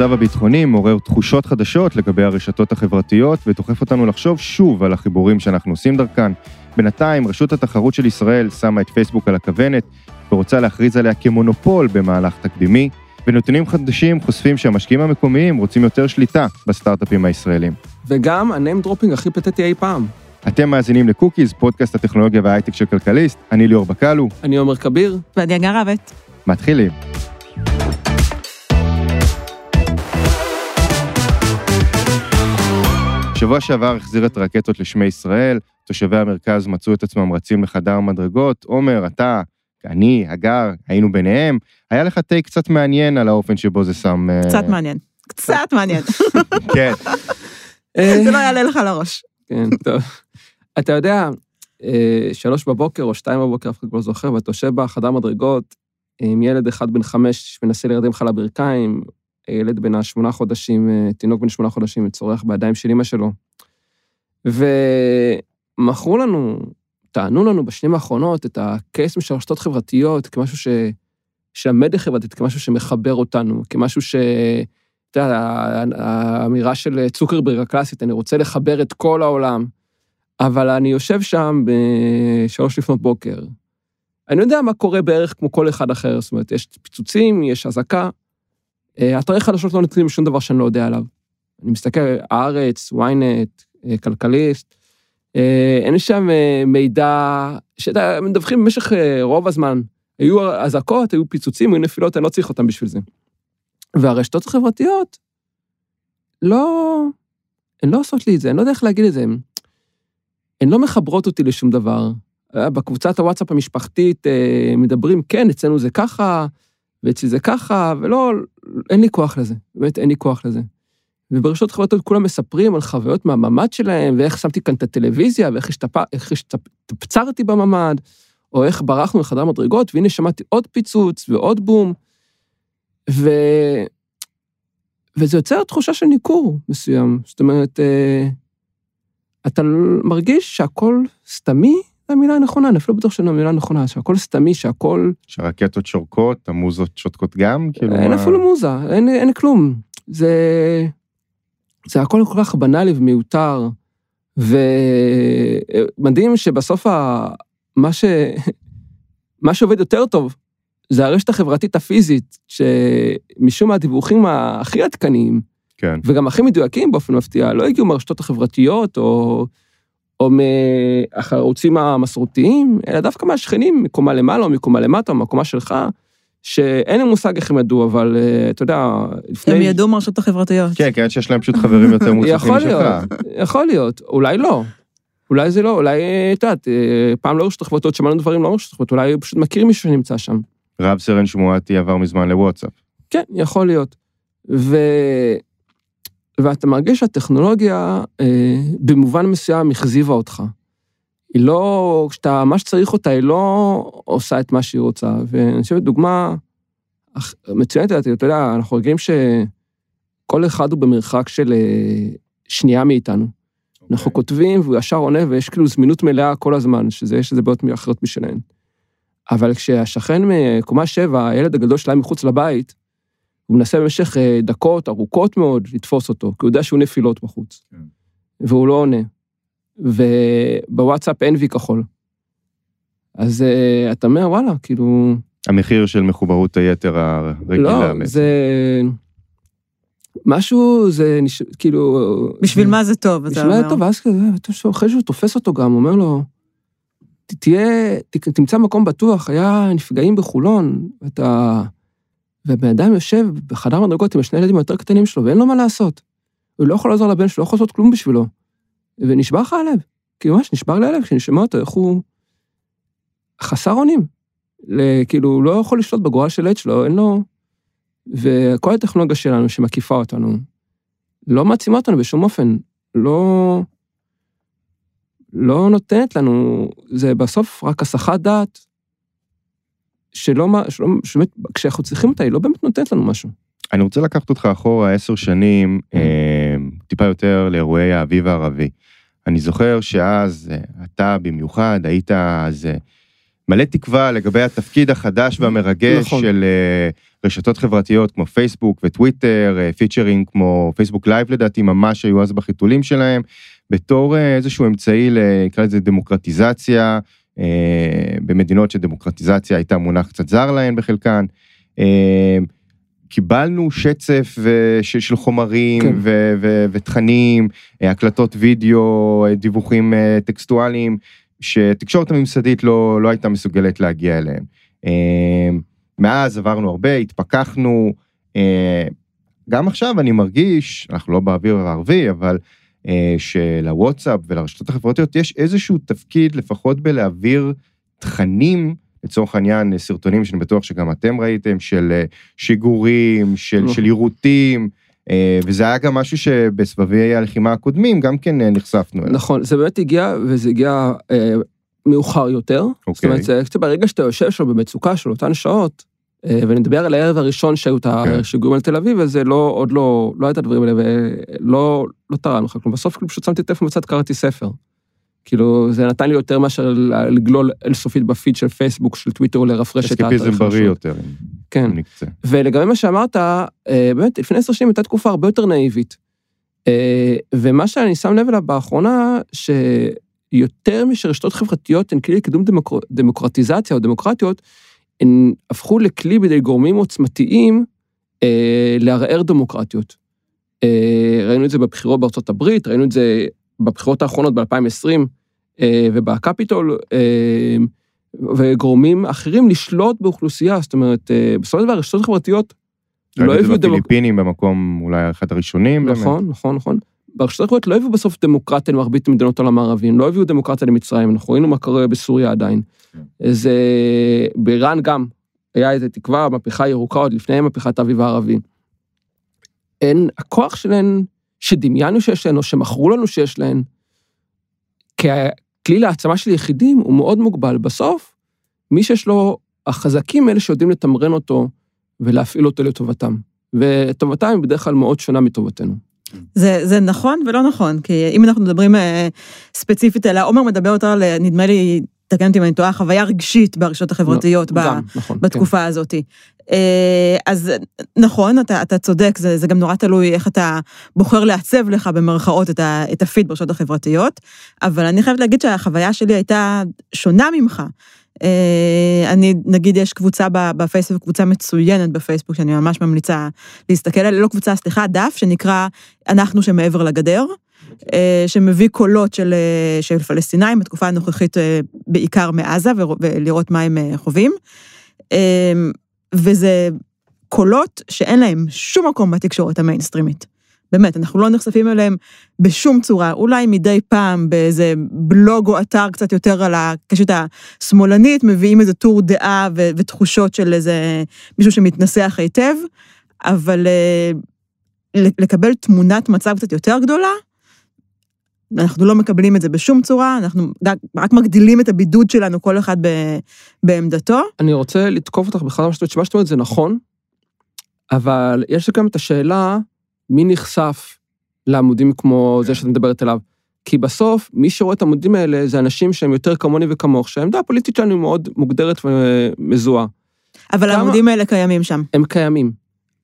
המצב הביטחוני מעורר תחושות חדשות לגבי הרשתות החברתיות ודוחף אותנו לחשוב שוב על החיבורים שאנחנו עושים דרכן. בינתיים, רשות התחרות של ישראל שמה את פייסבוק על הכוונת ורוצה להכריז עליה כמונופול במהלך תקדימי, ונתונים חדשים חושפים שהמשקיעים המקומיים רוצים יותר שליטה בסטארט-אפים הישראלים. וגם ה name dropping הכי פתטי אי פעם. אתם מאזינים לקוקיז, פודקאסט הטכנולוגיה וההייטק של כלכליסט, אני ליאור בקלו. אני עומר כביר. ואני אגר רבת. מתחילים. בשבוע שעבר החזיר את הרקטות לשמי ישראל, תושבי המרכז מצאו את עצמם רצים לחדר מדרגות. עומר, אתה, אני, הגר, היינו ביניהם. היה לך טייק קצת מעניין על האופן שבו זה שם... קצת מעניין. קצת מעניין. כן. זה לא יעלה לך לראש. כן, טוב. אתה יודע, אה, שלוש בבוקר או שתיים בבוקר, אף אחד לא זוכר, ואתה יושב בחדר מדרגות עם ילד אחד בן חמש שמנסה להירדם לך לברכיים, ילד בן השמונה חודשים, אה, תינוק בן שמונה חודשים, צורח בידיים של אמא שלו. ומכרו לנו, טענו לנו בשנים האחרונות את הקייסים של רשתות חברתיות כמשהו ש... של המדיה החברתית, כמשהו שמחבר אותנו, כמשהו ש... אתה יודע, האמירה של צוקרברג הקלאסית, אני רוצה לחבר את כל העולם, אבל אני יושב שם בשלוש לפנות בוקר. אני יודע מה קורה בערך כמו כל אחד אחר, זאת אומרת, יש פיצוצים, יש אזעקה. אתרי חדשות לא נותנים שום דבר שאני לא יודע עליו. אני מסתכל, הארץ, ynet, כלכליסט, אין שם מידע, שאתה מדווחים במשך רוב הזמן. היו אזעקות, היו פיצוצים, היו נפילות, אני לא צריך אותם בשביל זה. והרשתות החברתיות, לא, הן לא עושות לי את זה, אני לא יודע איך להגיד את זה. הן לא מחברות אותי לשום דבר. בקבוצת הוואטסאפ המשפחתית מדברים, כן, אצלנו זה ככה, ואצלי זה ככה, ולא, אין לי כוח לזה, באמת אין לי כוח לזה. וברשתות חברתיות כולם מספרים על חוויות מהממ"ד שלהם, ואיך שמתי כאן את הטלוויזיה, ואיך השתפצרתי בממ"ד, או איך ברחנו לחדר מדרגות, והנה שמעתי עוד פיצוץ ועוד בום. ו... וזה יוצר תחושה של ניכור מסוים. זאת אומרת, אתה מרגיש שהכל סתמי, המילה הנכונה, אני אפילו בטוח שאני המילה הנכונה, שהכל סתמי, שהכל... שהרקטות שורקות, המוזות שותקות גם? כאילו אין מה... אפילו מוזה, אין, אין כלום. זה... זה הכל כל כך בנאלי ומיותר, ומדהים שבסוף ה... מה, ש... מה שעובד יותר טוב זה הרשת החברתית הפיזית, שמשום מה הדיווחים הכי עדכניים, כן. וגם הכי מדויקים באופן מפתיע, לא הגיעו מהרשתות החברתיות או, או מהערוצים המסורתיים, אלא דווקא מהשכנים, מקומה למעלה או מקומה למטה, או מהקומה שלך, שאין לי מושג איך הם ידעו, אבל אתה יודע, לפני... הם ידעו מהרשתות החברתיות. כן, כן, שיש להם פשוט חברים יותר מוצלחים יכול משלך. להיות, יכול להיות, אולי לא. אולי זה לא, אולי, את יודעת, פעם לא רשתות חברתיות, שמענו דברים לא רשתות חברתיות, אולי פשוט מכיר מישהו שנמצא שם. רב סרן שמועתי עבר מזמן לוואטסאפ. כן, יכול להיות. ו... ואתה מרגיש שהטכנולוגיה אה, במובן מסוים החזיבה אותך. היא לא, כשאתה, מה שצריך אותה, היא לא עושה את מה שהיא רוצה. ואני חושב, דוגמה מצוינת, אתה יודע, אנחנו רגילים שכל אחד הוא במרחק של אה, שנייה מאיתנו. Okay. אנחנו כותבים והוא ישר עונה ויש כאילו זמינות מלאה כל הזמן, שזה, יש איזה בעיות אחרות משלהן. אבל כשהשכן מקומה שבע, הילד הגדול שלה מחוץ לבית, הוא מנסה במשך דקות ארוכות מאוד לתפוס אותו, כי הוא יודע שהוא נפילות בחוץ. כן. והוא לא עונה. ובוואטסאפ אין וי כחול. אז אתה אומר, וואלה, כאילו... המחיר של מחוברות היתר הרגילה. לא, זה... משהו, זה נש... כאילו... בשביל מה זה טוב, בשביל מה זה טוב, ואז אחרי שהוא תופס אותו גם, אומר לו, תהיה, תמצא מקום בטוח, היה נפגעים בחולון, ואתה... ובן אדם יושב בחדר מדרגות עם השני ילדים היותר קטנים שלו, ואין לו מה לעשות. הוא לא יכול לעזור לבן שלו, לא יכול לעשות כלום בשבילו. ונשבר לך הלב. כי ממש נשבר לי הלב כשאני שומע אותו, איך הוא... חסר אונים. כאילו, הוא לא יכול לשלוט בגורל של עד שלו, אין לו... וכל הטכנולוגיה שלנו שמקיפה אותנו, לא מעצימה אותנו בשום אופן. לא... לא נותנת לנו, זה בסוף רק הסחת דעת, שלא, שלא, שבאמת, כשאנחנו צריכים אותה, היא לא באמת נותנת לנו משהו. אני רוצה לקחת אותך אחורה עשר שנים, אה, טיפה יותר לאירועי האביב הערבי. אני זוכר שאז אתה במיוחד היית אז מלא תקווה לגבי התפקיד החדש והמרגש נכון. של אה, רשתות חברתיות כמו פייסבוק וטוויטר, אה, פיצ'רים כמו פייסבוק לייב לדעתי ממש היו אז בחיתולים שלהם, בתור אה, איזשהו אמצעי, נקרא לזה דמוקרטיזציה, אה, במדינות שדמוקרטיזציה הייתה מונח קצת זר להן בחלקן. אה, קיבלנו שצף של חומרים כן. ו- ו- ותכנים, אה, הקלטות וידאו, אה, דיווחים אה, טקסטואליים, שתקשורת הממסדית לא, לא הייתה מסוגלת להגיע אליהם. אה, מאז עברנו הרבה, התפכחנו, אה, גם עכשיו אני מרגיש, אנחנו לא באוויר הערבי, אבל אה, שלוואטסאפ ולרשתות החברתיות יש איזשהו תפקיד לפחות בלהעביר תכנים, לצורך העניין סרטונים שאני בטוח שגם אתם ראיתם, של אה, שיגורים, של, של יירוטים, אה, וזה היה גם משהו שבסבבי הלחימה הקודמים גם כן אה, נחשפנו אליו. נכון, זה באמת הגיע, וזה הגיע אה, מאוחר יותר. זאת אוקיי. אומרת, זה ברגע שאתה יושב שם במצוקה של אותן שעות, אה, ואני מדבר על הערב הראשון שהיו את כן. השיגורים על תל אביב, וזה לא, עוד לא, לא היה את הדברים האלה, ולא לא תרם לך כלום. בסוף כאילו פשוט שמתי טלפון בצד, קראתי ספר. כאילו, זה נתן לי יותר מאשר לגלול אינסופית בפיד של פייסבוק, של טוויטר, או לרפרש את האתר. אסקפיזם בריא יותר, כן. ולגבי מה שאמרת, אה, באמת, לפני עשר שנים הייתה תקופה הרבה יותר נאיבית. אה, ומה שאני שם לב אליו באחרונה, שיותר משרשתות חברתיות הן כלי לקידום דמוקר... דמוקרטיזציה או דמוקרטיות, הן הפכו לכלי בידי גורמים עוצמתיים אה, לערער דמוקרטיות. אה, ראינו את זה בבחירות בארצות הברית, ראינו את זה בבחירות האחרונות ב-2020 אה, ובקפיטול, אה, וגורמים אחרים לשלוט באוכלוסייה, זאת אומרת, אה, בסופו של דבר רשתות חברתיות לא ראינו הביאו את זה. בפיליפינים במקום אולי אחד הראשונים. באמת. נכון, נכון, נכון. ברשתות החברתיות לא הביאו בסוף דמוקרטיה למרבית מדינות העולם הערבים, לא הביאו דמוקרטיה למצרים, אנחנו ראינו מה קורה בסוריה עדיין. זה... באיראן גם היה איזו תקווה, מהפכה ירוקה עוד לפני מהפכת האביב הערבי. אין, הכוח שלהן, שדמיינו שיש להן, או שמכרו לנו שיש להן, ככלי להעצמה של יחידים, הוא מאוד מוגבל. בסוף, מי שיש לו, החזקים אלה שיודעים לתמרן אותו ולהפעיל אותו לטובתם. וטובתם היא בדרך כלל מאוד שונה מטובתנו. זה, זה נכון ולא נכון, כי אם אנחנו מדברים אה, ספציפית על, עומר מדבר יותר על, אה, נדמה לי, תקן אותי אם אני טועה, חוויה רגשית ברשתות החברתיות ב, גם, נכון. כן. בתקופה הזאת. אה, אז נכון, אתה, אתה צודק, זה, זה גם נורא תלוי איך אתה בוחר לעצב לך במרכאות את, ה, את הפיד ברשתות החברתיות, אבל אני חייבת להגיד שהחוויה שלי הייתה שונה ממך. אה, אני, נגיד, יש קבוצה בפייסבוק, קבוצה מצוינת בפייסבוק, שאני ממש ממליצה להסתכל עליה, לא קבוצה, סליחה, דף, שנקרא אנחנו שמעבר לגדר, אה, שמביא קולות של, אה, של פלסטינאים בתקופה הנוכחית, בעיקר מעזה, ולראות מה הם חווים. וזה קולות שאין להם שום מקום בתקשורת המיינסטרימית. באמת, אנחנו לא נחשפים אליהם בשום צורה, אולי מדי פעם באיזה בלוג או אתר קצת יותר על הקשת השמאלנית, מביאים איזה טור דעה ו- ותחושות של איזה מישהו שמתנסח היטב, אבל אה, לקבל תמונת מצב קצת יותר גדולה, אנחנו לא מקבלים את זה בשום צורה, אנחנו רק מגדילים את הבידוד שלנו, כל אחד ב- בעמדתו. אני רוצה לתקוף אותך בכלל, מה שאת אומרת זה נכון, אבל יש גם את השאלה, מי נחשף לעמודים כמו זה שאת מדברת עליו? כי בסוף, מי שרואה את העמודים האלה זה אנשים שהם יותר כמוני וכמוך, שהעמדה הפוליטית שלנו היא מאוד מוגדרת ומזוהה. אבל העמודים האלה קיימים שם. הם קיימים.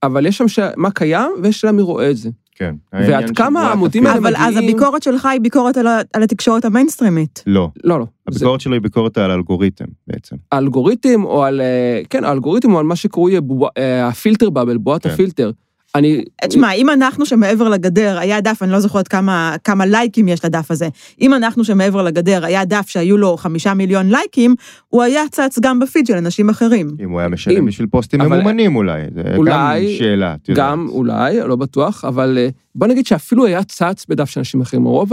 אבל יש שם ש... מה קיים, ויש שאלה מי רואה את זה. כן. ועד כמה העמודים האלה אבל אז מגיעים- הביקורת שלך היא ביקורת על ה- על התקשורת המיינסטרימית. לא, לא, לא. זה הביקורת שלו היא ביקורת על אלגוריתם בעצם. האלגוריתם, או על... אה, כן, האלגוריתם הוא על מה שקרוי אה, הפילטר באבל, בועת כן. הפילטר. אני... תשמע, אם אנחנו שמעבר לגדר היה דף, אני לא זוכרת כמה, כמה לייקים יש לדף הזה, אם אנחנו שמעבר לגדר היה דף שהיו לו חמישה מיליון לייקים, הוא היה צץ גם בפיד של אנשים אחרים. אם הוא היה משלם אם. בשביל פוסטים אבל- ממומנים אולי, זה גם אולי- שאלה, את יודעת. גם אולי, לא בטוח, אבל אה, בוא נגיד שאפילו היה צץ בדף של אנשים אחרים. רוב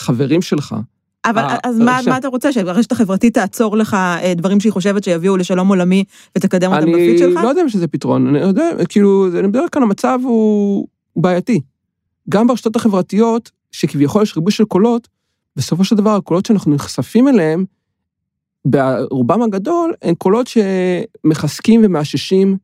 החברים שלך, אבל אה, אז מה, אתה רוצה, שהרשת החברתית תעצור לך אה, דברים שהיא חושבת שיביאו לשלום עולמי ותקדם אותם אני בפיד שלך? לא יודע אם שזה פתרון, אני יודע, כאילו, אני מדבר כאן, המצב הוא בעייתי. גם ברשתות החברתיות, שכביכול יש ריבוי של קולות, בסופו של דבר הקולות שאנחנו נחשפים אליהם, ברובם הגדול, הם קולות שמחזקים ומאששים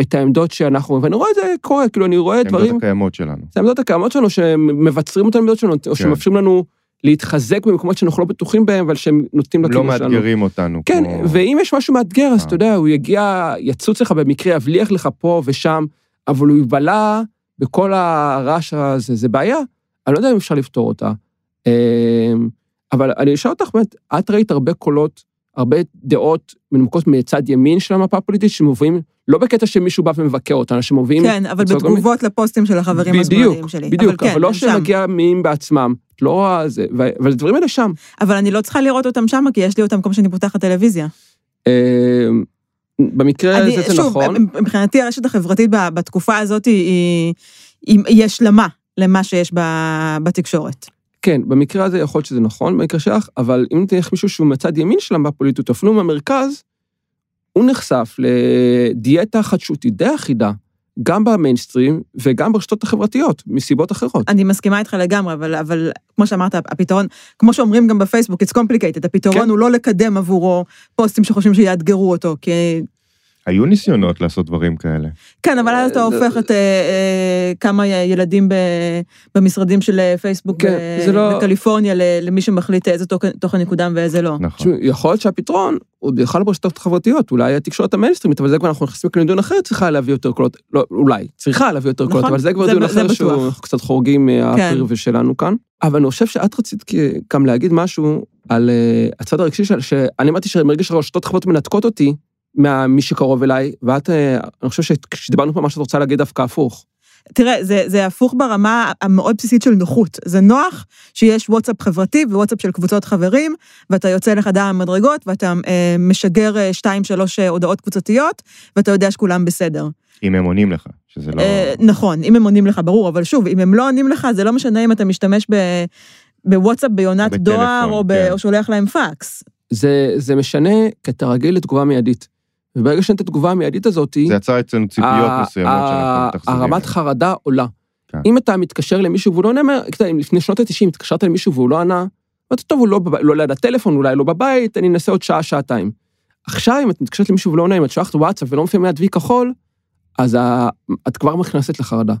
את העמדות שאנחנו, ואני רואה את זה קורה, כאילו, אני רואה העמדות דברים, הקיימות שלנו. זה העמדות הקיימות שלנו, שמבצרים את העמדות שלנו, או שמאפשרים לנו להתחזק במקומות שאנחנו לא בטוחים בהם, אבל שהם נוטים לא לכיוון שלנו. מאתגרים אותנו. כן, כמו- ואם יש משהו מאתגר, אז אה. אתה יודע, הוא יגיע, יצוץ לך במקרה, יבליח לך פה ושם, אבל הוא יבלע בכל הרעש הזה, זה בעיה. אני לא יודע אם אפשר לפתור אותה. אמ, אבל אני אשאל אותך, באמת, את ראית הרבה קולות, הרבה דעות מנומקות מצד ימין של המפה הפוליטית, שמובילים, לא בקטע שמישהו בא ומבקר אותנו, שמובילים... כן, אבל. בתגובות לפוסטים של החברים השמאליים שלי. בדיוק, כן, אבל לא הם שם. שמגיע מהם בעצמם, את לא רואה זה, אבל הדברים האלה שם. אבל אני לא צריכה לראות אותם שם, כי יש לי אותם כמו שאני פותחת טלוויזיה. אמ, במקרה אני, הזה זה שוב, נכון. מבחינתי הרשת החברתית בתקופה הזאת היא, היא, היא השלמה למה שיש בתקשורת. כן, במקרה הזה יכול להיות שזה נכון, במקרה שלך, אבל אם תלך מישהו שהוא מצד ימין של המפה הפוליטית, אפילו מהמרכז, הוא נחשף לדיאטה חדשותית די אחידה, גם במיינסטרים וגם ברשתות החברתיות, מסיבות אחרות. אני מסכימה איתך לגמרי, אבל, אבל כמו שאמרת, הפתרון, כמו שאומרים גם בפייסבוק, it's complicated, הפתרון כן. הוא לא לקדם עבורו פוסטים שחושבים שיאתגרו אותו, כי... היו ניסיונות לעשות דברים כאלה. כן, אבל אז אתה אה, הופך את אה, אה, כמה ילדים ב, במשרדים של פייסבוק כן, לא- בקליפורניה למי שמחליט איזה תוכן, יקודם ואיזה לא. נכון. יכול להיות שהפתרון הוא בכלל ברשתות החברתיות, אולי התקשורת המיינסטרימית, אבל זה כבר אנחנו נכנסים לכאן לדיון אחר, צריכה להביא יותר קולות, לא, אולי, צריכה להביא יותר קולות, נכון, אבל זה כבר דיון אחר שהוא קצת חורגים מהפריווה שלנו כאן. אבל אני חושב שאת רצית גם להגיד משהו על הצד הרגשי שאני אמרתי מרגיש שהרשתות החברתיות מנתקות אותי ממי שקרוב אליי, ואת, אה, אני חושב שכשדיברנו פה, מה שאת רוצה להגיד דווקא הפוך. תראה, זה, זה הפוך ברמה המאוד בסיסית של נוחות. זה נוח שיש וואטסאפ חברתי ווואטסאפ של קבוצות חברים, ואתה יוצא לחדר המדרגות, ואתה אה, משגר אה, שתיים, שלוש אה, הודעות קבוצתיות, ואתה יודע שכולם בסדר. אם הם עונים לך, שזה לא... אה, נכון, אם הם עונים לך, ברור, אבל שוב, אם הם לא עונים לך, זה לא משנה אם אתה משתמש ב... בוואטסאפ ביונת בטלפון, דואר, או, ב... כן. או שולח להם פקס. זה, זה משנה כי אתה רגיל לתגובה מיידית. וברגע שאין את התגובה המיידית הזאת, זה יצר אצלנו ציפיות ה- מסוימות שאנחנו מתאכזבים. הרמת חרדה עולה. כן. אם אתה מתקשר למישהו והוא לא עונה, אם לפני שנות ה-90 התקשרת למישהו והוא לא ענה, אמרתי, טוב, הוא לא, בב- לא ליד הטלפון, אולי לא בבית, אני אנסה עוד שעה, שעתיים. עכשיו, אם את מתקשרת למישהו ולא עונה, אם את שולחת וואטסאפ ולא מופיע מיד וי כחול, אז ה... את כבר נכנסת לחרדה.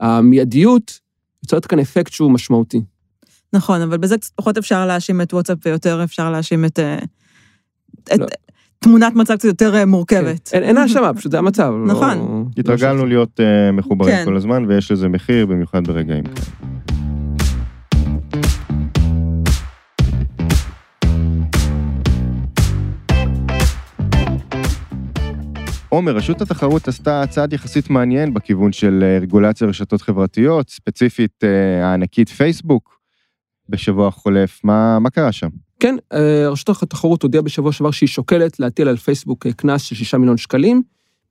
המיידיות יוצרת כאן אפקט שהוא משמעותי. נכון, אבל בזה קצת פחות אפשר להאשים את וואטסאפ, ויותר אפשר להאשים את... אה, את לא. תמונת מצב קצת יותר אה, מורכבת. אין אין האשמה, פשוט זה המצב. לא- נכון. לא התרגלנו להיות אה, מחוברים כן. כל הזמן, ויש לזה מחיר, במיוחד ברגעים כאלה. עומר, רשות התחרות עשתה צעד יחסית מעניין בכיוון של אה, רגולציה רשתות חברתיות, ספציפית הענקית פייסבוק, בשבוע החולף. מה, מה קרה שם? כן, אה, רשות התחרות הודיעה בשבוע שעבר שהיא שוקלת להטיל על פייסבוק אה, קנס של 6 מיליון שקלים,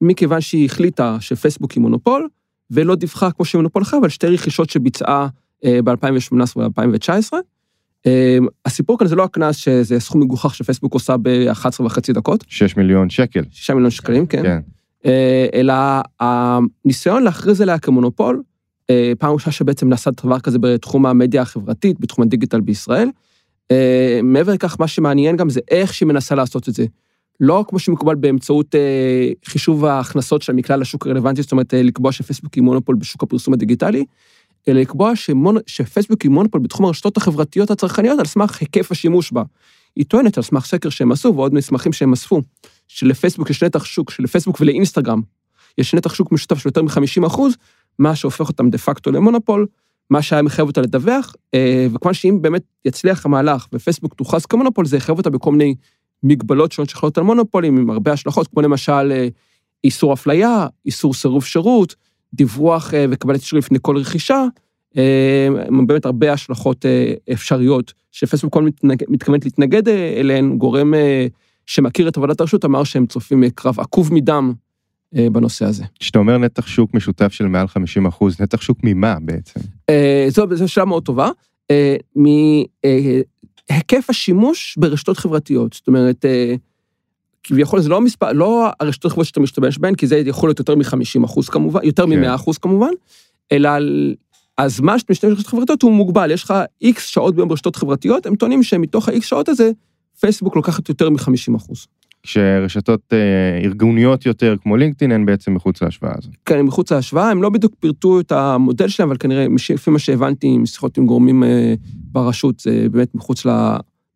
מכיוון שהיא החליטה שפייסבוק היא מונופול, ולא דיווחה כמו שהיא מונופול אחר, אבל שתי רכישות שביצעה ב-2018 וב-2019. הסיפור כאן זה לא הקנס שזה סכום מגוחך שפייסבוק עושה ב-11 וחצי דקות, 6 מיליון שקל. 6 מיליון שקלים, כן, כן. אה, אלא הניסיון להכריז עליה כמונופול, אה, פעם ראשונה שבעצם נעשה דבר כזה בתחום המדיה החברתית, בתחום הדיגיטל בישראל. אה, מעבר לכך, מה שמעניין גם זה איך שהיא מנסה לעשות את זה. לא כמו שמקובל באמצעות אה, חישוב ההכנסות שלה מכלל השוק הרלוונטי, זאת אומרת, אה, לקבוע שפייסבוק היא מונופול בשוק הפרסום הדיגיטלי, אלא לקבוע שמונ... שפייסבוק היא מונופול בתחום הרשתות החברתיות הצרכניות על סמך היקף השימוש בה. היא טוענת על סמך סקר שהם עשו ועוד מסמכים שהם אספו, שלפייסבוק יש נתח שוק, שלפייסבוק ולאינסטגרם יש נתח שוק משותף של יותר מ-50 אחוז, מה שהופך אותם דה פקטו למונופול, מה שהיה מחייב אותה לדווח, אה, וכמובן שאם באמת יצליח המהלך ופייסבוק תוכרז כמונופול, זה יחייב אותה בכל מיני מגבלות שונות שיכולות על מונופולים, עם הרבה השלכות, כמו למשל אה, איסור אפליה, איסור סירוב שירות, דיווח אה, וקבלת אישור לפני כל רכישה, עם באמת הרבה השלכות אפשריות, שפייסבוק כל מתכוונת להתנגד אליהן, גורם שמכיר את עבודת הרשות אמר שהם צופים קרב עקוב מדם בנושא הזה. כשאתה אומר נתח שוק משותף של מעל 50 אחוז, נתח שוק ממה בעצם? אה, זו, זו שאלה מאוד טובה. אה, מהיקף השימוש ברשתות חברתיות, זאת אומרת, אה, כביכול זה לא מספר, לא הרשתות החברתיות שאתה משתמש בהן, כי זה יכול להיות יותר מ-50 אחוז כמובן, יותר כן. מ-100 אחוז כמובן, אלא על הזמן שאתה משתמש ברשתות חברתיות הוא מוגבל, יש לך איקס שעות ביום ברשתות חברתיות, הם טוענים שמתוך האיקס שעות הזה, פייסבוק לוקחת יותר מ-50 אחוז. כשרשתות אה, ארגוניות יותר כמו לינקדאין הן בעצם מחוץ להשוואה הזאת. כן, הם מחוץ להשוואה, הם לא בדיוק פירטו את המודל שלהם, אבל כנראה, לפי מה שהבנתי משיחות עם גורמים אה, ברשות, זה באמת מחוץ, ל,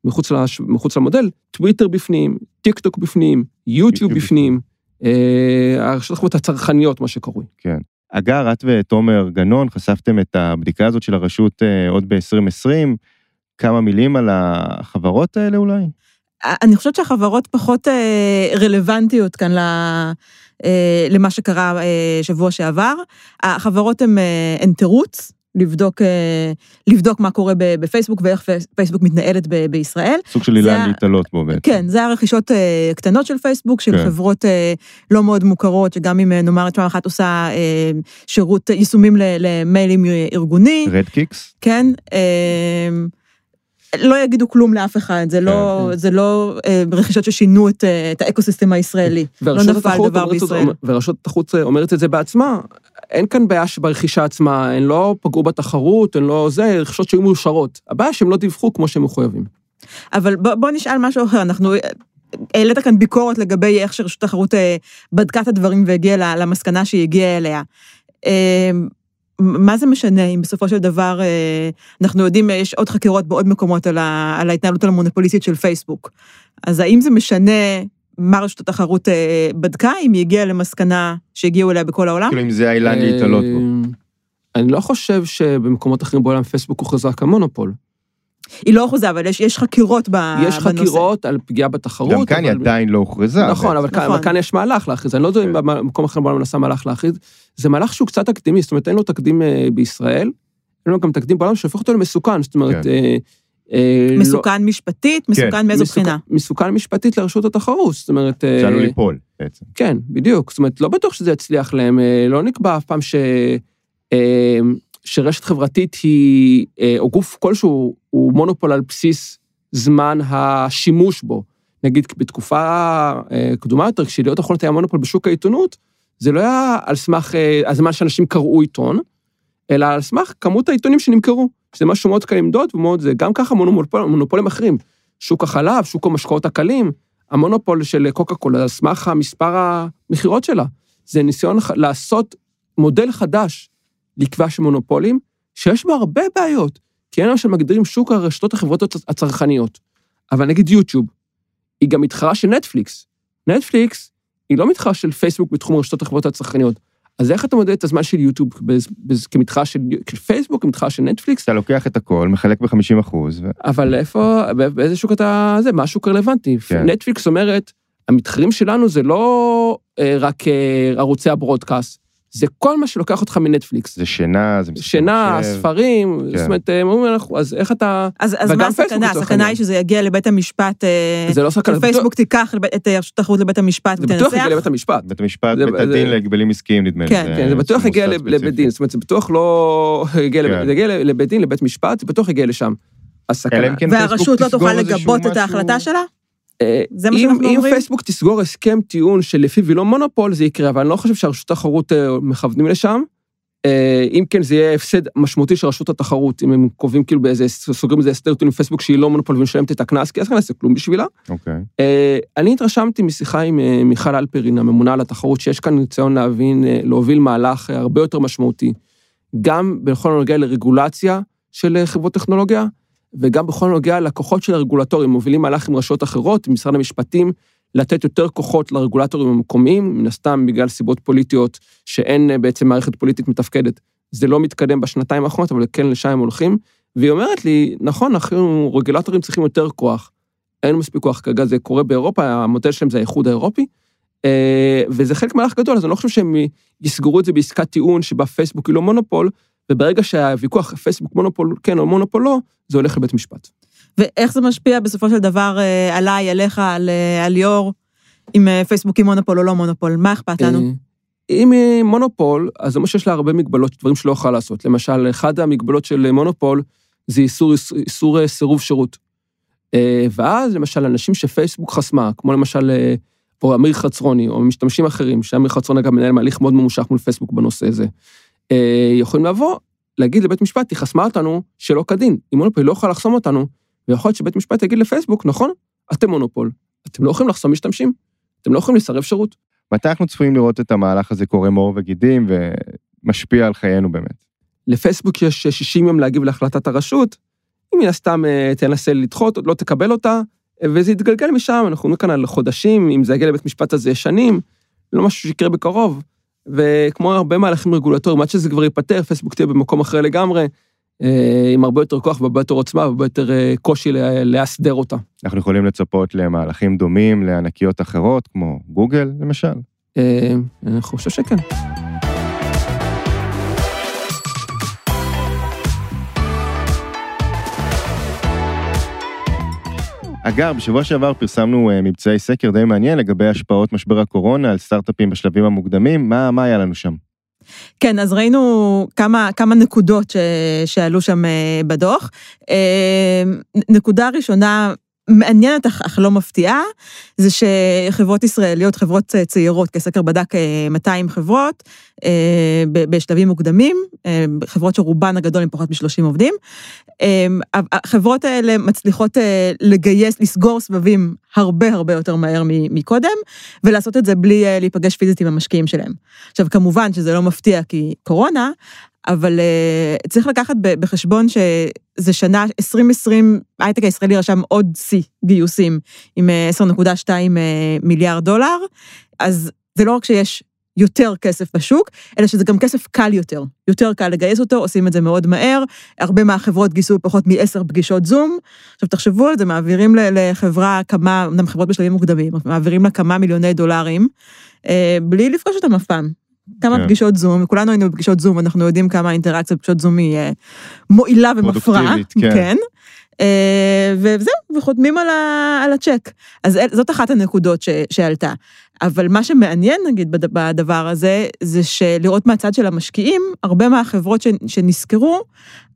מחוץ, לש, מחוץ למודל. טוויטר בפנים, טיק טוק בפנים, יוטיוב בפנים, אה, הרשתות החברתיות הצרכניות, מה שקרוי. כן. הגר, את ותומר גנון חשפתם את הבדיקה הזאת של הרשות עוד ב-2020. כמה מילים על החברות האלה אולי? אני חושבת שהחברות פחות אה, רלוונטיות כאן ל- אה, למה שקרה אה, שבוע שעבר. החברות הן תירוץ לבדוק, לבדוק מה קורה בפייסבוק ואיך פייס- פייסבוק מתנהלת ב- בישראל. סוג של זה אילן ה- להתעלות בו בעצם. כן, זה הרכישות קטנות של פייסבוק, של כן. חברות לא מאוד מוכרות, שגם אם נאמר את פעם אחת עושה שירות, יישומים למיילים ארגוני, רדקיקס? כן? אה, לא יגידו כלום לאף אחד, זה לא, כן. זה לא אה, רכישות ששינו את, אה, את האקוסיסטם הישראלי. לא ורשות נפל דבר בישראל. ורשות התחרות אומרת את זה בעצמה. אין כאן בעיה שברכישה עצמה, הן לא פגעו בתחרות, הן לא זה, רכישות שהיו מאושרות. הבעיה שהם לא דיווחו כמו שהם מחויבים. אבל בוא, בוא נשאל משהו אחר, אנחנו... העלית כאן ביקורת לגבי איך שרשות התחרות אה, בדקה את הדברים והגיעה למסקנה שהיא הגיעה אליה. אה, מה זה משנה אם בסופו של דבר, אה, אנחנו יודעים, יש עוד חקירות בעוד מקומות על, ה, על ההתנהלות המונופוליסטית של פייסבוק. אז האם זה משנה מה רשות התחרות אה, בדקה, אם היא הגיעה למסקנה שהגיעו אליה בכל העולם? כאילו אם זה האילן להתעלות בו. אה, אני לא חושב שבמקומות אחרים בעולם פייסבוק הוכרזה כמונופול. היא לא אחוזה, אבל יש, יש חקירות ב, יש בנושא. חקירות על פגיעה בתחרות. גם כאן היא אבל- עדיין לא הוכרזה. נכון, אבל כאן- נכון. אבל כאן יש מהלך להכריז. אני לא יודע אם כן. במקום אחר בעולם נעשה מהלך להכריז. זה מהלך שהוא קצת תקדימי, זאת אומרת, אין לו תקדים אה, בישראל, אין לו גם תקדים בעולם שהופך אותו למסוכן, זאת אומרת... כן. אה, אה, לא- מסוכן משפטית, מסוכן מאיזו מסוכן- בחינה? מסוכן משפטית לרשות התחרות, זאת אומרת... אה, שעלול ליפול בעצם. כן, בדיוק. זאת אומרת, לא בטוח שזה יצליח להם, אה, לא נקבע אף פעם ש... שרשת חברתית היא, אה, או גוף כלשהו, הוא מונופול על בסיס זמן השימוש בו. נגיד בתקופה אה, קדומה יותר, כשליאות אחרונות היה מונופול בשוק העיתונות, זה לא היה על סמך אה, הזמן שאנשים קראו עיתון, אלא על סמך כמות העיתונים שנמכרו, שזה משהו מאוד קל למדוד ומאוד זה, גם ככה מונופול, מונופולים אחרים. שוק החלב, שוק המשקאות הקלים, המונופול של קוקה קולה, על סמך המספר המכירות שלה. זה ניסיון לעשות מודל חדש לקבוע של מונופולים, שיש בו הרבה בעיות, כי אין למשל מגדירים שוק הרשתות החברתיות הצרכניות. אבל נגיד יוטיוב, היא גם מתחרה של נטפליקס. נטפליקס היא לא מתחרה של פייסבוק בתחום הרשתות החברתיות הצרכניות. אז איך אתה מודד את הזמן של יוטיוב כמתחרה של פייסבוק, כמתחרה של נטפליקס? אתה לוקח את הכל, מחלק ב-50 אחוז, אבל איפה, בא- באיזה שוק אתה, זה, מה השוק הרלוונטי? כן. נטפליקס אומרת, המתחרים שלנו זה לא אה, רק אה, ערוצי הברודקאסט, זה כל מה שלוקח אותך מנטפליקס. זה שינה, זה משחק שינה, מחשב. ספרים, כן. זאת אומרת, הם אומרים, אנחנו- אז איך אתה... אז, אז מה פייסבוק הסכנה? הסכנה. היא שזה יגיע לבית המשפט, אה, זה לא סכנה, זה בטוח- שפייסבוק תיקח לבית- את רשות התחרות לבית המשפט זה בטוח יגיע לבית ותנצח? המשפט. בית המשפט, זה- בית זה- הדין להגבלים עסקיים נדמה לי. כן, כן, זה בטוח יגיע לב- לבית. דין, זאת אומרת, זה בטוח לא יגיע כן. לבית- זה יגיע לבית דין, לבית משפט, זה בטוח יגיע לשם. אלא הסכנה. אם כן פייסבוק והרשות לא תוכל לגבות את ההחלטה שלה? זה מה אם- שאנחנו אם אומרים? פייסבוק תסגור הסכם טיעון שלפיו היא לא מונופול, זה יקרה, אבל אני לא חושב שהרשות התחרות אה, מכוונים לשם. אה, אם כן, זה יהיה הפסד משמעותי של רשות התחרות, אם הם קובעים כאילו באיזה, סוגרים איזה הסדר טיעון עם פייסבוק שהיא לא מונופול ומשלמת את הקנס, כי אז כאן נעשה כלום בשבילה. אוקיי. אה, אני התרשמתי משיחה עם מיכל אלפרין, הממונה על התחרות, שיש כאן ניסיון להבין, להוביל מהלך הרבה יותר משמעותי, גם בכל הנוגע לרגולציה של חברות טכנולוגיה, וגם בכל הנוגע לכוחות של הרגולטורים, מובילים מהלך עם רשויות אחרות, עם משרד המשפטים, לתת יותר כוחות לרגולטורים המקומיים, מן הסתם בגלל סיבות פוליטיות, שאין אה, בעצם מערכת פוליטית מתפקדת. זה לא מתקדם בשנתיים האחרונות, אבל כן לשם הם הולכים. והיא אומרת לי, נכון, אנחנו רגולטורים צריכים יותר כוח. אין מספיק כוח כרגע, זה קורה באירופה, המודל שלהם זה האיחוד האירופי, אה, וזה חלק מהלך גדול, אז אני לא חושב שהם יסגרו את זה בעסקת טיעון שבה פייסבוק היא לא מונופול, וברגע שהוויכוח פייסבוק מונופול כן או מונופול לא, זה הולך לבית משפט. ואיך זה משפיע בסופו של דבר אה, עליי, עליך, על, אה, על ליאור, אם אה, פייסבוק היא מונופול או לא מונופול? מה אכפת לנו? אם היא מונופול, אז זה אומר שיש לה הרבה מגבלות, דברים שלא יכולה לעשות. למשל, אחת המגבלות של מונופול זה איסור, איסור סירוב שירות. ואז למשל, אנשים שפייסבוק חסמה, כמו למשל, או אמיר חצרוני, או משתמשים אחרים, שאמיר חצרוני אגב מנהל מהליך מאוד ממושך מול פייסבוק בנושא הזה, יכולים לבוא, להגיד לבית משפט, היא חסמה אותנו שלא כדין. אם מונופול היא לא יכולה לחסום אותנו, ויכול להיות שבית משפט יגיד לפייסבוק, נכון, אתם מונופול, אתם לא יכולים לחסום משתמשים, אתם לא יכולים לסרב שירות. מתי אנחנו צפויים לראות את המהלך הזה קורם עור וגידים ומשפיע על חיינו באמת? לפייסבוק יש 60 יום להגיב להחלטת הרשות, מן הסתם אה, תנסה לדחות, לא תקבל אותה, וזה יתגלגל משם, אנחנו אומרים כאן על חודשים, אם זה יגיע לבית משפט הזה שנים, לא משהו שיקרה בקרוב. וכמו הרבה מהלכים רגולטוריים, עד שזה כבר ייפתר, פייסבוק תהיה במקום אחר לגמרי, אה, עם הרבה יותר כוח והרבה יותר עוצמה והרבה יותר אה, קושי להסדר אותה. אנחנו יכולים לצפות למהלכים דומים לענקיות אחרות, כמו גוגל למשל? אני חושב שכן. אגב, בשבוע שעבר פרסמנו uh, מבצעי סקר די מעניין לגבי השפעות משבר הקורונה על סטארט-אפים בשלבים המוקדמים, מה, מה היה לנו שם? כן, אז ראינו כמה, כמה נקודות ש, שעלו שם uh, בדוח. Uh, נקודה ראשונה, מעניינת אך לא מפתיעה, זה שחברות ישראליות, חברות צעירות, כי הסקר בדק 200 חברות בשלבים מוקדמים, חברות שרובן הגדול עם פחות מ-30 עובדים. החברות האלה מצליחות לגייס, לסגור סבבים הרבה הרבה יותר מהר מקודם, ולעשות את זה בלי להיפגש פיזית עם המשקיעים שלהם. עכשיו, כמובן שזה לא מפתיע כי קורונה, אבל uh, צריך לקחת בחשבון שזה שנה, 2020, ההייטק הישראלי רשם עוד שיא גיוסים עם 10.2 uh, מיליארד דולר, אז זה לא רק שיש יותר כסף בשוק, אלא שזה גם כסף קל יותר. יותר קל לגייס אותו, עושים את זה מאוד מהר, הרבה מהחברות גייסו פחות מעשר פגישות זום. עכשיו תחשבו על זה, מעבירים לחברה כמה, אמנם חברות בשלבים מוקדמים, מעבירים לה כמה מיליוני דולרים, אה, בלי לפגוש אותם אף פעם. כמה כן. פגישות זום, וכולנו היינו בפגישות זום, אנחנו יודעים כמה האינטראקציה בפגישות זום היא אה, מועילה ומפרה. כן. כן. אה, וזהו, וחותמים על, ה, על הצ'ק. אז זאת אחת הנקודות ש, שעלתה. אבל מה שמעניין, נגיד, בדבר הזה, זה שלראות מהצד של המשקיעים, הרבה מהחברות שנזכרו,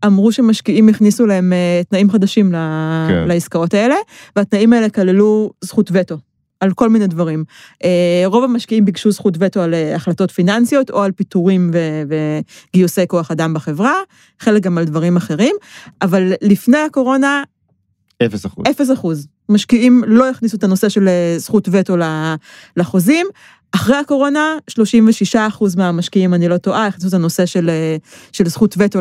אמרו שמשקיעים הכניסו להם אה, תנאים חדשים כן. לעסקאות האלה, והתנאים האלה כללו זכות וטו. על כל מיני דברים. אה, רוב המשקיעים ביקשו זכות וטו על אה, החלטות פיננסיות או על פיטורים וגיוסי כוח אדם בחברה, חלק גם על דברים אחרים, אבל לפני הקורונה... אפס אחוז. אפס אחוז. משקיעים לא הכניסו את הנושא של אה, זכות וטו לחוזים. אחרי הקורונה, 36 אחוז מהמשקיעים, אני לא טועה, הכניסו את הנושא של, אה, של זכות וטו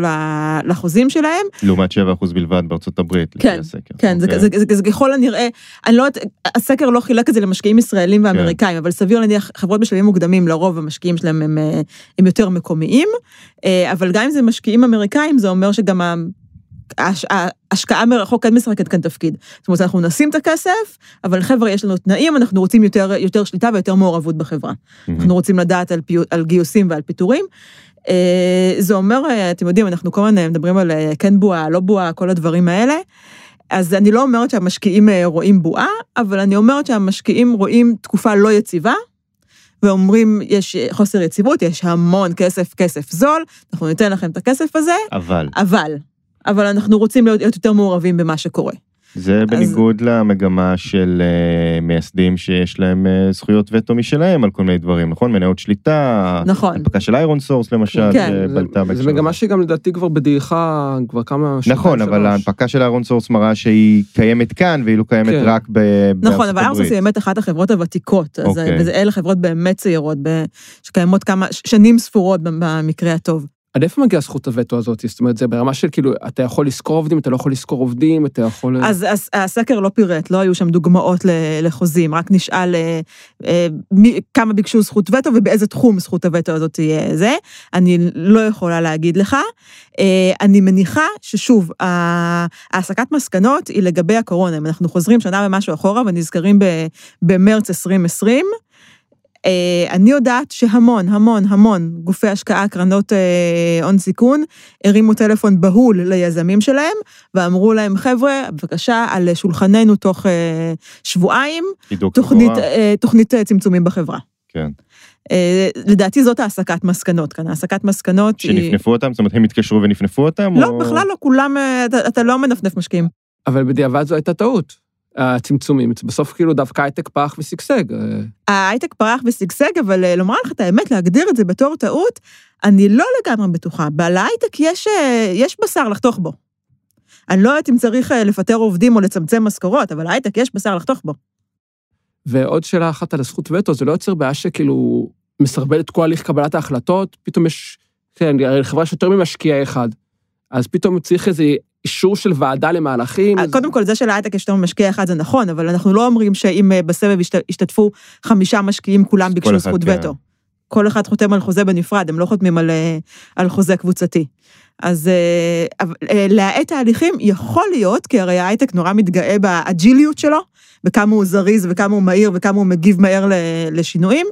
לחוזים שלהם. לעומת 7 אחוז בלבד בארצות הברית, כן, לפי הסקר. כן, okay. זה, זה, זה, זה ככל הנראה, אני לא יודעת, הסקר לא חילק את זה למשקיעים ישראלים ואמריקאים, כן. אבל סביר להניח, חברות בשלבים מוקדמים, לרוב המשקיעים שלהם הם, אה, הם יותר מקומיים, אבל גם אם זה משקיעים אמריקאים, זה אומר שגם ההשקעה מרחוק כן משחקת כאן תפקיד. זאת אומרת, אנחנו נשים את הכסף, אבל חבר'ה, יש לנו תנאים, אנחנו רוצים יותר, יותר שליטה ויותר מעורבות בחברה. Mm-hmm. אנחנו רוצים לדעת על, פי, על גיוסים ועל פיטורים. אה, זה אומר, אה, אתם יודעים, אנחנו כל הזמן מדברים על אה, כן בועה, לא בועה, כל הדברים האלה. אז אני לא אומרת שהמשקיעים רואים בועה, אבל אני אומרת שהמשקיעים רואים תקופה לא יציבה, ואומרים, יש חוסר יציבות, יש המון כסף, כסף זול, אנחנו ניתן לכם את הכסף הזה. אבל. אבל. אבל אנחנו רוצים להיות יותר מעורבים במה שקורה. זה בניגוד אז... למגמה של אה, מייסדים שיש להם אה, זכויות וטו משלהם על כל מיני דברים, נכון? מניות שליטה, נכון. הנפקה של איירון סורס למשל, כן. בלטה בהקשר. זה מגמה שגם לדעתי כבר בדעיכה כבר כמה שנים. נכון, אבל ההנפקה של איירון סורס מראה שהיא קיימת כאן והיא לא קיימת כן. רק ב... נכון, אבל איירון סורס היא באמת אחת החברות הוותיקות, אז אוקיי. אלה חברות באמת צעירות, שקיימות כמה שנים ספורות במקרה הטוב. עד איפה מגיעה זכות הווטו הזאת? זאת אומרת, זה ברמה של כאילו, אתה יכול לשכור עובדים, אתה לא יכול לשכור עובדים, אתה יכול... אז, אז הסקר לא פירט, לא היו שם דוגמאות לחוזים, רק נשאל אה, אה, מי, כמה ביקשו זכות וטו ובאיזה תחום זכות הווטו הזאת תהיה זה. אני לא יכולה להגיד לך. אה, אני מניחה ששוב, העסקת מסקנות היא לגבי הקורונה. אם אנחנו חוזרים שנה ומשהו אחורה ונזכרים במרץ 2020, אה, אני יודעת שהמון, המון, המון גופי השקעה, קרנות אה, הון סיכון, הרימו טלפון בהול ליזמים שלהם, ואמרו להם, חבר'ה, בבקשה, על שולחננו תוך אה, שבועיים, תוכנית, תוכנית צמצומים בחברה. כן. לדעתי זאת העסקת מסקנות כאן, העסקת מסקנות שנפנפו היא... אותם? זאת אומרת, הם התקשרו ונפנפו אותם? לא, או... בכלל לא, כולם, אתה, אתה לא מנפנף משקיעים. אבל בדיעבד זו הייתה טעות. הצמצומים, בסוף כאילו דווקא הייטק פרח ושגשג. ההייטק פרח ושגשג, אבל אה, לומר לך את האמת, להגדיר את זה בתור טעות, אני לא לגמרי בטוחה. בהייטק יש, אה, יש בשר לחתוך בו. אני לא יודעת אם צריך אה, לפטר עובדים או לצמצם משכורות, אבל להייטק יש בשר לחתוך בו. ועוד שאלה אחת על הזכות וטו, זה לא יוצר בעיה שכאילו מסרבל את כל הליך קבלת ההחלטות, פתאום יש, כן, הרי לחברה יש יותר ממשקיע אחד, אז פתאום צריך איזה אישור של ועדה למהלכים. אז... קודם כל, זה שלהייטק יש יותר ממשקיע אחד זה נכון, אבל אנחנו לא אומרים שאם אה, בסבב השתתפו חמישה משקיעים, כולם ביקשו זכות כן. וטו. כל אחד חותם על חוזה בנפרד, הם לא חותמים על, אה, על חוזה קבוצתי. אז אה, להאט תהליכים יכול להיות, כי הרי ההייטק נורא מתגאה באג'יליות שלו, בכמה הוא זריז וכמה הוא מהיר וכמה הוא מגיב מהר לשינויים.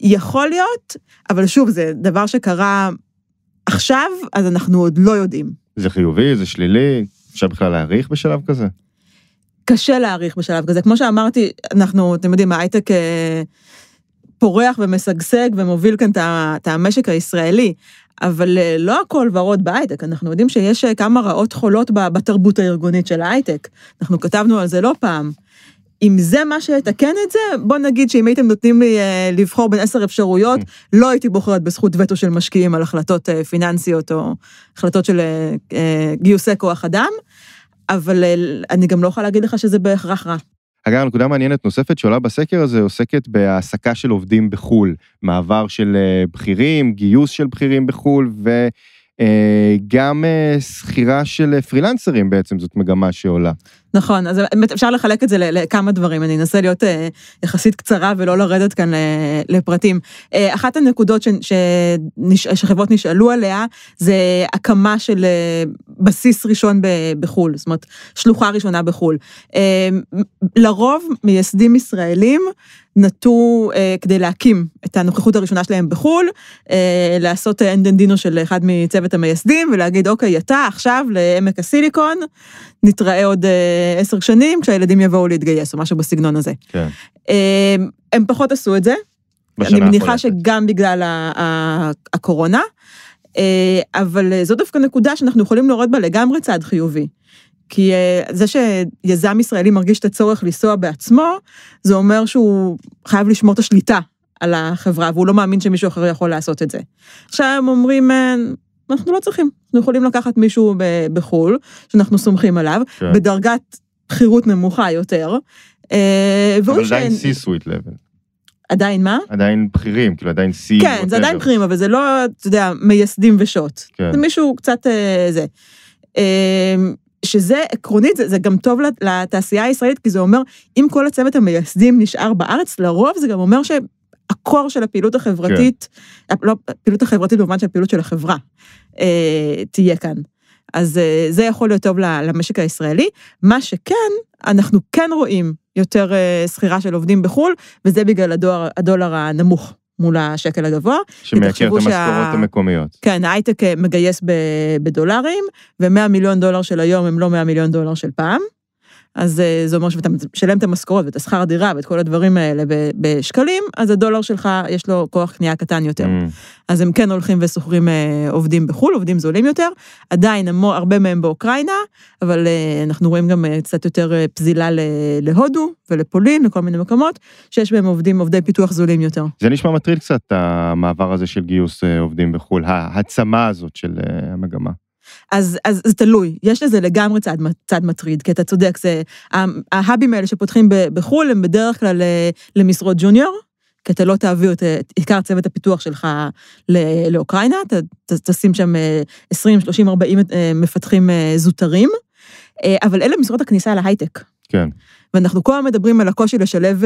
יכול להיות, אבל שוב, זה דבר שקרה עכשיו, אז אנחנו עוד לא יודעים. זה חיובי, זה שלילי, אפשר בכלל להעריך בשלב כזה? קשה להעריך בשלב כזה. כמו שאמרתי, אנחנו, אתם יודעים, ההייטק אה, פורח ומשגשג ומוביל כאן את המשק הישראלי, אבל אה, לא הכל ורוד בהייטק, אנחנו יודעים שיש אה, כמה רעות חולות בתרבות הארגונית של ההייטק. אנחנו כתבנו על זה לא פעם. אם זה מה שיתקן את זה, בוא נגיד שאם הייתם נותנים לי uh, לבחור בין עשר אפשרויות, mm. לא הייתי בוחרת בזכות וטו של משקיעים על החלטות uh, פיננסיות או החלטות של uh, גיוסי כוח אדם, אבל אני גם לא יכולה להגיד לך שזה בהכרח רע. אגב, נקודה מעניינת נוספת שעולה בסקר הזה עוסקת בהעסקה של עובדים בחו"ל, מעבר של בכירים, גיוס של בכירים בחו"ל, ו... אה, גם אה, שכירה של פרילנסרים בעצם זאת מגמה שעולה. נכון, אז אפשר לחלק את זה לכמה דברים, אני אנסה להיות אה, יחסית קצרה ולא לרדת כאן לפרטים. אחת הנקודות ש, ש, שחברות נשאלו עליה, זה הקמה של בסיס ראשון בחו"ל, זאת אומרת, שלוחה ראשונה בחו"ל. לרוב מייסדים ישראלים נטו אה, כדי להקים את הנוכחות הראשונה שלהם בחו"ל, אה, לעשות אנדנדינו של אחד מצוות המייסדים ולהגיד, אוקיי, אתה עכשיו לעמק הסיליקון, נתראה עוד אה, עשר שנים כשהילדים יבואו להתגייס, או משהו בסגנון הזה. כן. אה, הם פחות עשו את זה. אני מניחה שגם בגלל הקורונה, אה, אבל זו דווקא נקודה שאנחנו יכולים לראות בה לגמרי צעד חיובי. כי אה, זה שיזם ישראלי מרגיש את הצורך לנסוע בעצמו, זה אומר שהוא חייב לשמור את השליטה על החברה, והוא לא מאמין שמישהו אחר יכול לעשות את זה. עכשיו הם אומרים, אה, אנחנו לא צריכים, אנחנו יכולים לקחת מישהו בחו"ל, שאנחנו סומכים עליו, כן. בדרגת בכירות נמוכה יותר. אה, אבל עדיין C-Suite level. עדיין מה? עדיין בכירים, כאילו עדיין C. כן, זה עדיין בכירים, אבל זה לא, אתה יודע, מייסדים ושוט. כן. זה מישהו קצת זה. שזה עקרונית, זה, זה גם טוב לתעשייה הישראלית, כי זה אומר, אם כל הצוות המייסדים נשאר בארץ, לרוב זה גם אומר שהקור של הפעילות החברתית, כן. לא, הפעילות החברתית במובן של הפעילות של החברה, אה, תהיה כאן. אז אה, זה יכול להיות טוב למשק הישראלי. מה שכן, אנחנו כן רואים יותר אה, שכירה של עובדים בחו"ל, וזה בגלל הדולר, הדולר הנמוך. מול השקל הגבוה. שמייקר את המשכורות שה... המקומיות. כן, ההייטק אה, מגייס בדולרים, ו-100 מיליון דולר של היום הם לא 100 מיליון דולר של פעם. אז אה, זה אומר שאתה משלם את המשכורות ואת השכר הדירה ואת כל הדברים האלה בשקלים, אז הדולר שלך יש לו כוח קנייה קטן יותר. Mm. אז הם כן הולכים ושוכרים אה, עובדים בחו"ל, עובדים זולים יותר, עדיין המו, הרבה מהם באוקראינה, אבל אה, אנחנו רואים גם קצת יותר פזילה להודו ולפולין, לכל מיני מקומות, שיש בהם עובדים, עובדי פיתוח זולים יותר. זה נשמע מטריד קצת, המעבר הזה של גיוס עובדים בחו"ל, העצמה הזאת של המגמה. אז, אז זה תלוי, יש לזה לגמרי צד, צד מטריד, כי אתה צודק, זה, ההאבים האלה שפותחים בחו"ל הם בדרך כלל אה, למשרות ג'וניור, כי אתה לא תעביר את, עיקר צוות הפיתוח שלך לאוקראינה, אתה תשים שם 20, 30, 40 מפתחים אה, זוטרים, אה, אבל אלה משרות הכניסה להייטק. כן. ואנחנו כל הזמן מדברים על הקושי לשלב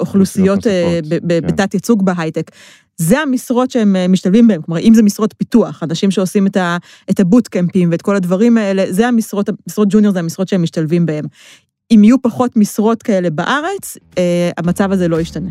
אוכלוסיות כן. בתת ייצוג בהייטק. זה המשרות שהם אה, משתלבים בהם, כלומר, אם זה משרות פיתוח, אנשים שעושים את, ה, את הבוטקמפים ואת כל הדברים האלה, זה המשרות, משרות ג'וניור זה המשרות שהם משתלבים בהם. אם יהיו פחות משרות כאלה בארץ, אה, המצב הזה לא ישתנה.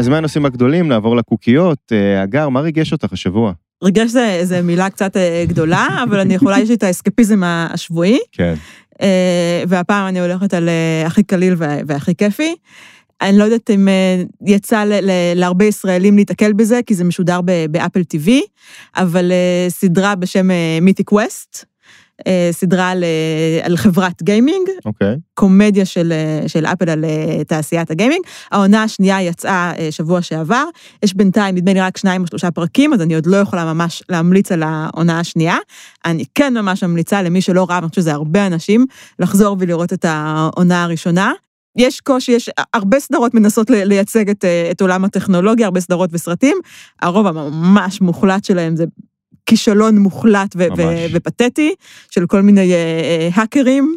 אז מה הנושאים הגדולים? נעבור לקוקיות. אה, הגר, מה ריגש אותך השבוע? ריגש זה, זה מילה קצת אה, גדולה, אבל אני יכולה, יש לי את האסקפיזם השבועי. כן. אה, והפעם אני הולכת על הכי קליל והכי כיפי. אני לא יודעת אם יצא להרבה ישראלים להתקל בזה, כי זה משודר באפל TV, אבל סדרה בשם Mythic Quest. אה, סדרה על, אה, על חברת גיימינג, אוקיי. קומדיה של, אה, של אפל על תעשיית הגיימינג. העונה השנייה יצאה אה, שבוע שעבר, יש בינתיים נדמה לי רק שניים או שלושה פרקים, אז אני עוד לא יכולה ממש להמליץ על העונה השנייה. אני כן ממש ממליצה למי שלא ראה, אני חושבת שזה הרבה אנשים, לחזור ולראות את העונה הראשונה. יש קושי, יש הרבה סדרות מנסות לייצג את, את עולם הטכנולוגיה, הרבה סדרות וסרטים, הרוב הממש מוחלט שלהם זה כישלון מוחלט ו- ו-. ופתטי, של כל מיני אה, אה, האקרים.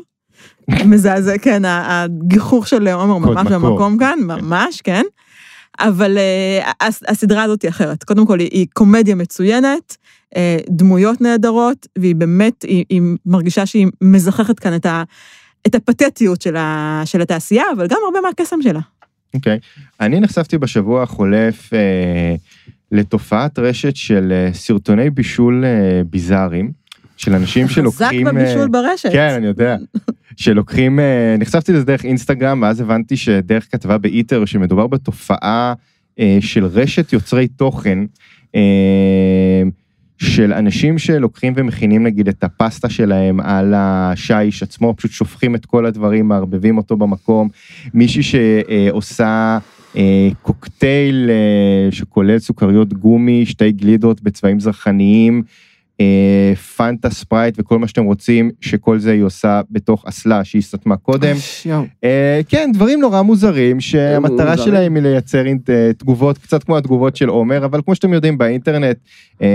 מזעזע, כן, הגיחוך של עומר ממש. במקום כאן, ממש, כן. אבל אה, הס- הסדרה הזאת היא אחרת. קודם כל, היא, היא קומדיה מצוינת, דמויות נהדרות, והיא באמת, היא, היא מרגישה שהיא מזככת כאן את, ה, את הפתטיות של, ה, של התעשייה, אבל גם הרבה מהקסם שלה. אוקיי. אני נחשפתי בשבוע החולף אה, לתופעת רשת של אה, סרטוני בישול אה, ביזאריים, של אנשים חזק שלוקחים... אה, בבישול ברשת. כן, אני יודע. שלוקחים, נחשפתי לזה דרך אינסטגרם, ואז הבנתי שדרך כתבה באיטר, שמדובר בתופעה של רשת יוצרי תוכן, של אנשים שלוקחים ומכינים נגיד את הפסטה שלהם על השיש עצמו, פשוט שופכים את כל הדברים, מערבבים אותו במקום. מישהי שעושה קוקטייל אה, שכולל סוכריות גומי, שתי גלידות בצבעים זרחניים, אה, פנטה ספרייט וכל מה שאתם רוצים, שכל זה היא עושה בתוך אסלה שהיא סתמה קודם. אה, כן, דברים נורא מוזרים, שהמטרה. שלהם היא לייצר אה, תגובות, קצת כמו התגובות של עומר, אבל כמו שאתם יודעים באינטרנט, אה,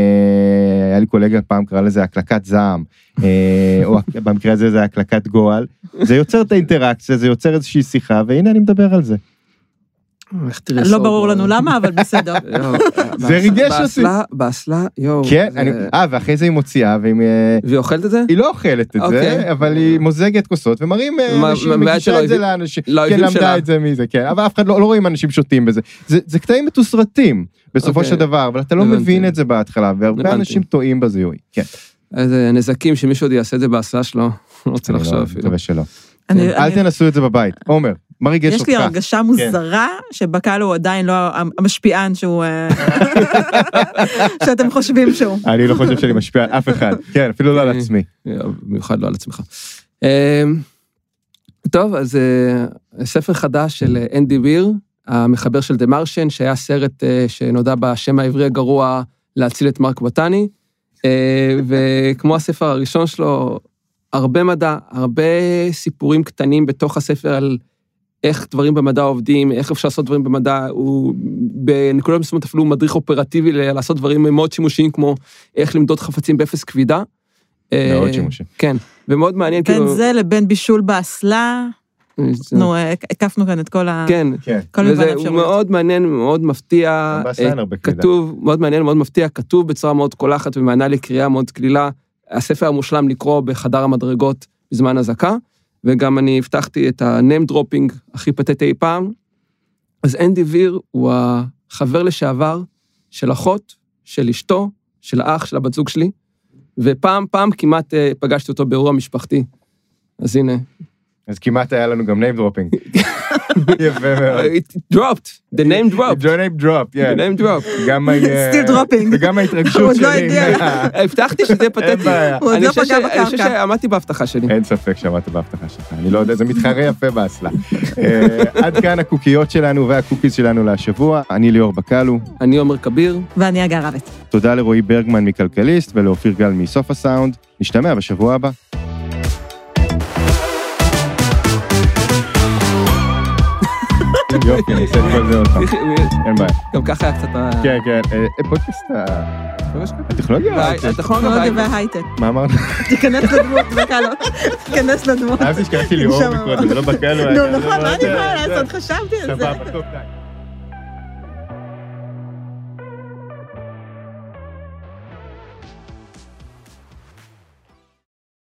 היה לי קולגה פעם קרא לזה הקלקת זעם, אה, או במקרה הזה זה הקלקת גועל, זה יוצר את האינטראקציה, זה יוצר איזושהי שיחה, והנה אני מדבר על זה. לא ברור לנו אה. למה, אבל בסדר. יואו, זה ריגש אותי. באסלה, באסלה, יואו. כן, אני, אה, ואחרי זה היא מוציאה, והיא אה, והיא אוכלת את זה? היא לא אוכלת את זה, אוקיי. אבל היא מוזגת כוסות, ומראים אה, אנשים, מגישה את זה לאנשים, כן, לאויבים למדה. את זה מזה, כן, אבל אף אחד לא לא רואים אנשים שותים בזה. זה זה קטעים מתוסרטים, בסופו אוקיי. של דבר, אבל אתה לא. מבין את זה בהתחלה, והרבה. אנשים טועים בזיהוי. כן, איזה נזקים שמישהו עוד יעשה את זה באסלה שלו, לא רוצה אני לחשוב לא- אפילו. מקווה שלא. אני- אל אני- תנסו את זה בבית. עומר, מה ריגש יש אותך? לי הרגשה מוזרה שבקהל הוא עדיין לא המשפיען שהוא... אה, שאתם חושבים שהוא. אני לא חושב שאני משפיע על אף אחד. כן, אפילו לא על עצמי. יואו, במיוחד לא על עצמך. אה, טוב, אז אה, ספר חדש של אה, אנדי ויר, המחבר של דה מרשן, שהיה סרט אה, שנודע בשם העברי הגרוע להציל את מרק בטני, אה, וכמו הספר הראשון שלו, הרבה מדע, הרבה סיפורים קטנים בתוך הספר על איך דברים במדע עובדים, איך אפשר לעשות דברים במדע, הוא בנקודות מסוימות אפילו מדריך אופרטיבי לעשות דברים מאוד שימושיים, כמו איך למדוד חפצים באפס כבידה. מאוד אה, שימושי. כן, ומאוד מעניין, בין כאילו... זה לבין בישול באסלה, נו, אה, הקפנו כאן את כל ה... כן, כן. כל מגוון וזה האפשרויות. מאוד מעניין, מאוד מפתיע. אה. כתוב, מאוד מעניין, מאוד מפתיע, כתוב בצורה מאוד קולחת ומענה לקריאה מאוד קלילה. הספר המושלם לקרוא בחדר המדרגות בזמן אזעקה, וגם אני הבטחתי את ה-name dropping הכי פתטי אי פעם. אז אנדי ויר הוא החבר לשעבר של אחות, של אשתו, של האח, של הבת זוג שלי, ופעם, פעם כמעט אה, פגשתי אותו באירוע משפחתי. אז הנה, אז כמעט היה לנו גם name dropping. יפה מאוד. it dropped, the name dropped, Your name drop, the כן. name dropped. גם ה- Still dropping. וגם הוא ההתרגשות עוד לא שלי. הגיע. הבטחתי שזה יהיה פתטי. בעיה. הוא עוד לא פגע ש- אני חושב בקרקע. שעמדתי בהבטחה שלי. אין ספק שעמדת בהבטחה שלך, אני לא יודע, זה מתחרה יפה באסלה. אה, עד כאן הקוקיות שלנו והקוקיז שלנו להשבוע. אני ליאור בקלו, אני עומר כביר, ואני אגר רבת. תודה לרועי ברגמן מכלכליסט ולאופיר גל מסוף הסאונד. נשתמע בשבוע הבא. יופי, אני אעשה את כל זה עוד פעם, אין בעיה. גם ככה היה קצת... כן, כן, אה, פודקאסט הטכנולוגיה. והי- אוקיי. הטכנולוגיה טכנולוגיה וההייטק. מה אמרת? תיכנס לדמות, בקלו. תיכנס לדמות. אהבתי שקראתי שם. מקודם, זה לא בקלו. נו, נכון, מה אני יכולה לעשות? חשבתי על זה. סבבה, טוב, די.